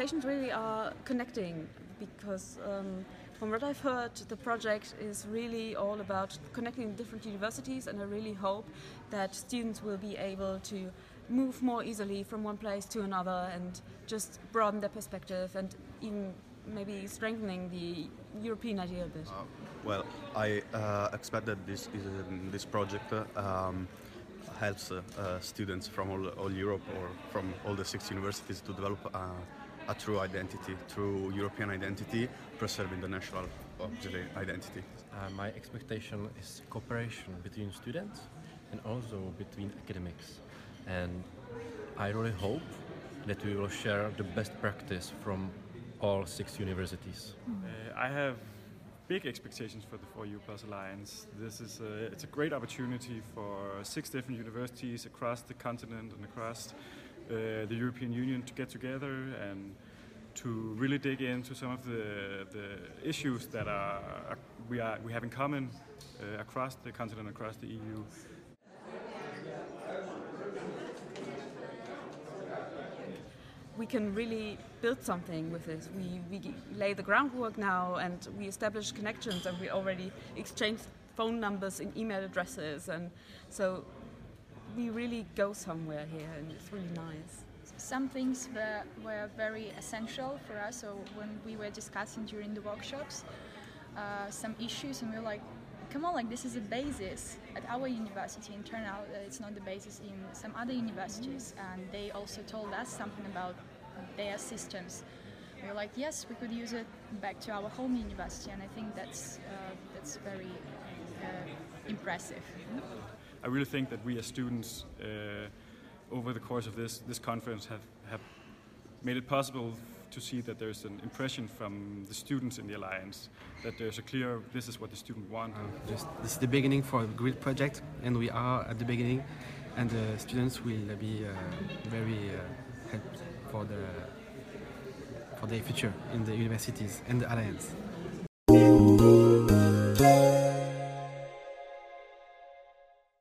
expectations really are connecting because um, from what I've heard, the project is really all about connecting different universities, and I really hope that students will be able to move more easily from one place to another and just broaden their perspective and even maybe strengthening the European idea a bit. Uh, well, I uh, expect that this is, um, this project um, helps uh, uh, students from all, all, Europe or from all the six universities to develop uh, a true identity, true European identity, preserving the national identity. Uh, my expectation is cooperation between students and also between academics. And I really hope that we will share the best practice from all six universities. Uh, I have big expectations for the 4EU Plus Alliance. This is a, it's a great opportunity for six different universities across the continent and across the European Union to get together and to really dig into some of the, the issues that are, we, are, we have in common uh, across the continent, across the EU. we can really build something with this. We, we lay the groundwork now and we establish connections and we already exchange phone numbers and email addresses and so we really go somewhere here and it's really nice. Some things were, were very essential for us, so when we were discussing during the workshops uh, some issues and we were like, come on, like this is a basis at our university and turn out it's not the basis in some other universities. And they also told us something about their systems. We were like, yes, we could use it back to our home university, and I think that's uh, that's very uh, impressive. I really think that we as students, uh, over the course of this this conference, have have made it possible to see that there's an impression from the students in the alliance that there's a clear this is what the student wants. Just, this is the beginning for a great project, and we are at the beginning, and the students will be uh, very uh, helped for the for their future in the universities and the alliance.